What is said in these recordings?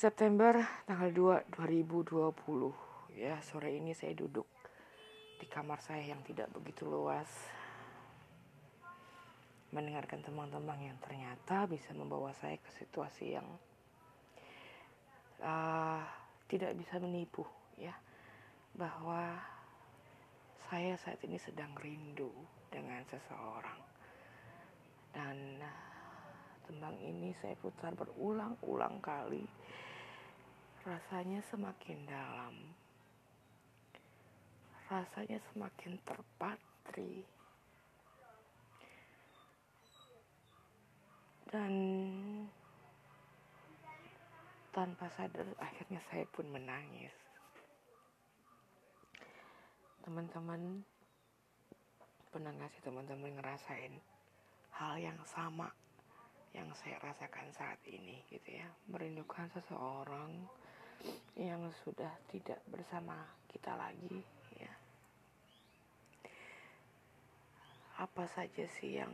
September tanggal 2 2020 ya sore ini saya duduk di kamar saya yang tidak begitu luas. Mendengarkan teman-teman yang ternyata bisa membawa saya ke situasi yang uh, tidak bisa menipu ya. Bahwa saya saat ini sedang rindu dengan seseorang. Dan tembang ini saya putar berulang-ulang kali rasanya semakin dalam. Rasanya semakin terpatri. Dan tanpa sadar akhirnya saya pun menangis. Teman-teman pernah nggak sih teman-teman ngerasain hal yang sama yang saya rasakan saat ini gitu ya? Merindukan seseorang sudah tidak bersama kita lagi ya apa saja sih yang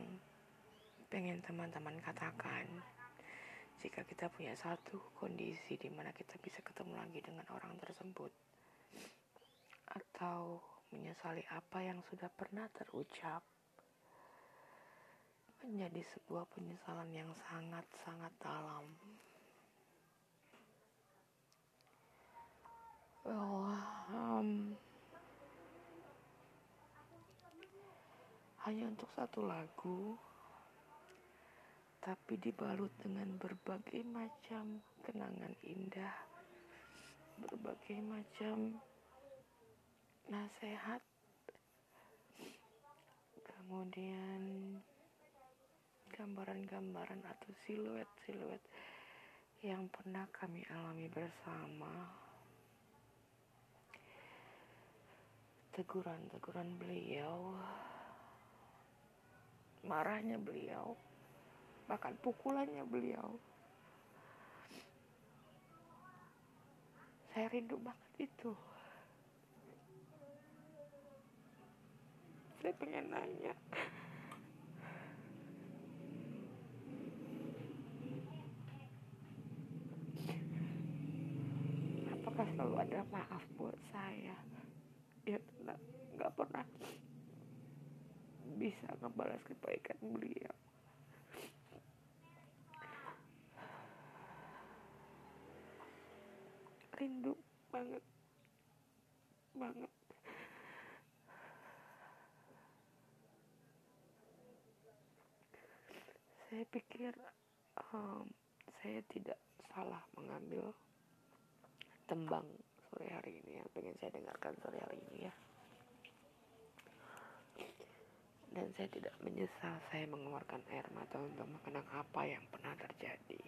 pengen teman-teman katakan jika kita punya satu kondisi di mana kita bisa ketemu lagi dengan orang tersebut atau menyesali apa yang sudah pernah terucap menjadi sebuah penyesalan yang sangat-sangat dalam. Hanya untuk satu lagu, tapi dibalut dengan berbagai macam kenangan indah, berbagai macam nasihat, kemudian gambaran-gambaran atau siluet-siluet yang pernah kami alami bersama. Teguran-teguran beliau, marahnya beliau, bahkan pukulannya beliau. Saya rindu banget itu. Saya pengen nanya. apakah selalu ada maaf buat saya ya nggak pernah bisa ngebalas kebaikan beliau. Rindu banget banget. Saya pikir um, saya tidak salah mengambil tembang sore hari ini yang pengen saya dengarkan sore hari ini ya dan saya tidak menyesal saya mengeluarkan air mata untuk mengenang apa yang pernah terjadi.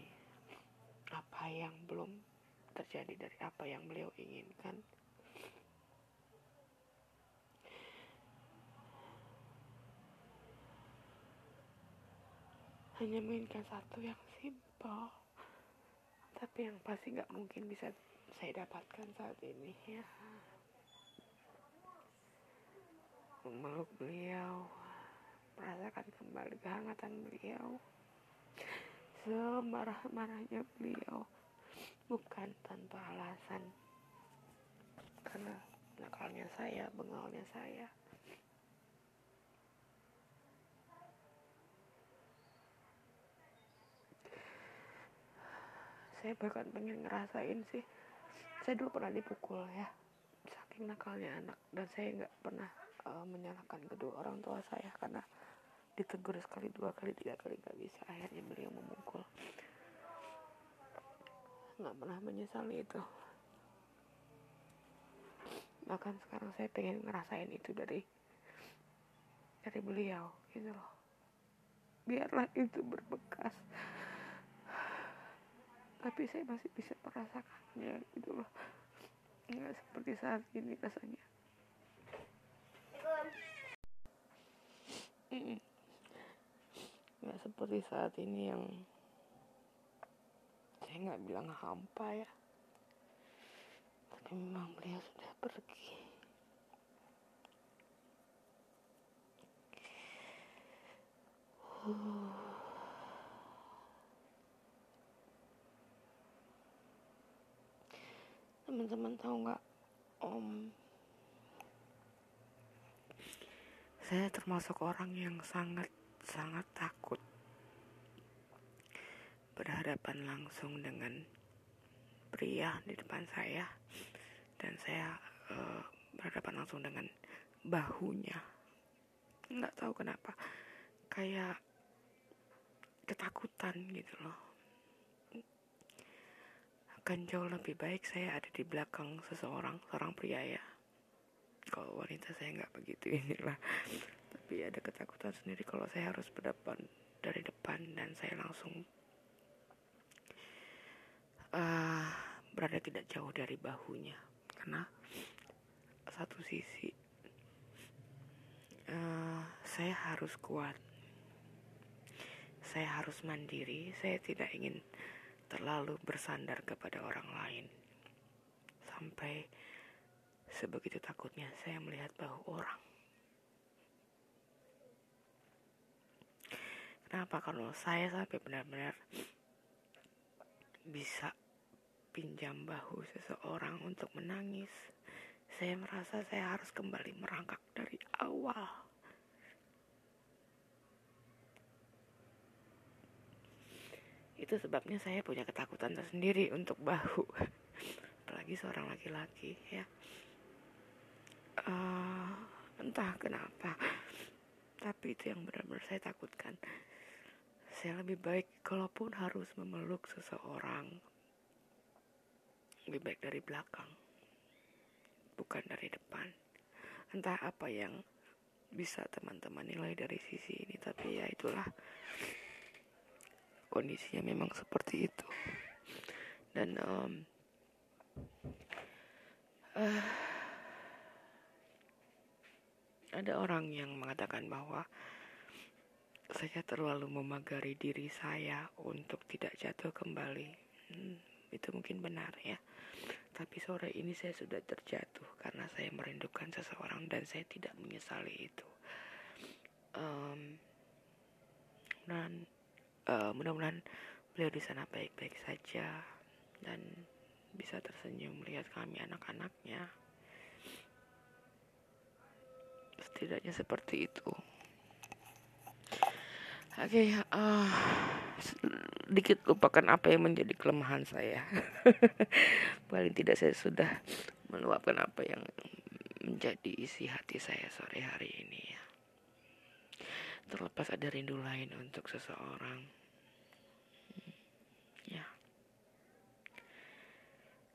Apa yang belum terjadi dari apa yang beliau inginkan. Hanya mainkan satu yang simpel. Tapi yang pasti nggak mungkin bisa saya dapatkan saat ini ya. Memeluk beliau merasakan kembali kehangatan beliau. Semarah-marahnya beliau. Bukan tanpa alasan. Karena nakalnya saya bengalnya saya. Saya bahkan pengen ngerasain sih. Saya dulu pernah dipukul ya saking nakalnya anak. Dan saya nggak pernah uh, menyalahkan kedua orang tua saya karena ditegur sekali dua kali tiga kali nggak bisa. Akhirnya beliau memukul. Nggak pernah menyesali itu. Bahkan sekarang saya pengen ngerasain itu dari dari beliau gitu loh. Biarlah itu berbekas. Tapi saya masih bisa merasakannya gitu loh. Nggak seperti saat ini rasanya seperti saat ini yang saya nggak bilang hampa ya. Tapi memang beliau sudah pergi. Uh. teman-teman tahu nggak om? Saya termasuk orang yang sangat sangat takut berhadapan langsung dengan pria di depan saya. Dan saya uh, berhadapan langsung dengan bahunya. Nggak tahu kenapa. Kayak ketakutan gitu loh. Akan jauh lebih baik saya ada di belakang seseorang seorang pria ya. Kalau wanita saya nggak begitu inilah. Tapi ada ketakutan sendiri kalau saya harus berdepan dari depan dan saya langsung uh, berada tidak jauh dari bahunya karena satu sisi uh, saya harus kuat saya harus mandiri saya tidak ingin terlalu bersandar kepada orang lain. Sampai sebegitu takutnya saya melihat bahu orang. Kenapa kalau saya sampai benar-benar bisa pinjam bahu seseorang untuk menangis, saya merasa saya harus kembali merangkak dari awal. itu sebabnya saya punya ketakutan tersendiri untuk bahu. Apalagi seorang laki-laki ya. Uh, entah kenapa tapi itu yang benar-benar saya takutkan saya lebih baik kalaupun harus memeluk seseorang. Lebih baik dari belakang bukan dari depan. Entah apa yang bisa teman-teman nilai dari sisi ini tapi ya itulah. Kondisinya memang seperti itu. Dan um, uh, ada orang yang mengatakan bahwa saya terlalu memagari diri saya untuk tidak jatuh kembali. Hmm, itu mungkin benar ya. Tapi sore ini saya sudah terjatuh karena saya merindukan seseorang dan saya tidak menyesali itu. Um, dan uh, mudah-mudahan beliau di sana baik-baik saja dan bisa tersenyum melihat kami anak-anaknya. Setidaknya seperti itu oke okay, uh, sedikit lupakan apa yang menjadi kelemahan saya. Paling tidak saya sudah meluapkan apa yang menjadi isi hati saya sore hari ini ya. Terlepas ada rindu lain untuk seseorang. Ya.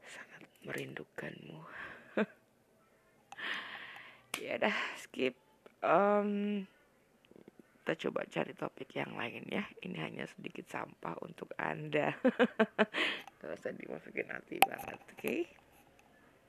Sangat merindukanmu. Ya dah skip. Um, kita coba cari topik yang lain ya ini hanya sedikit sampah untuk anda gak usah dimasukin hati banget oke okay?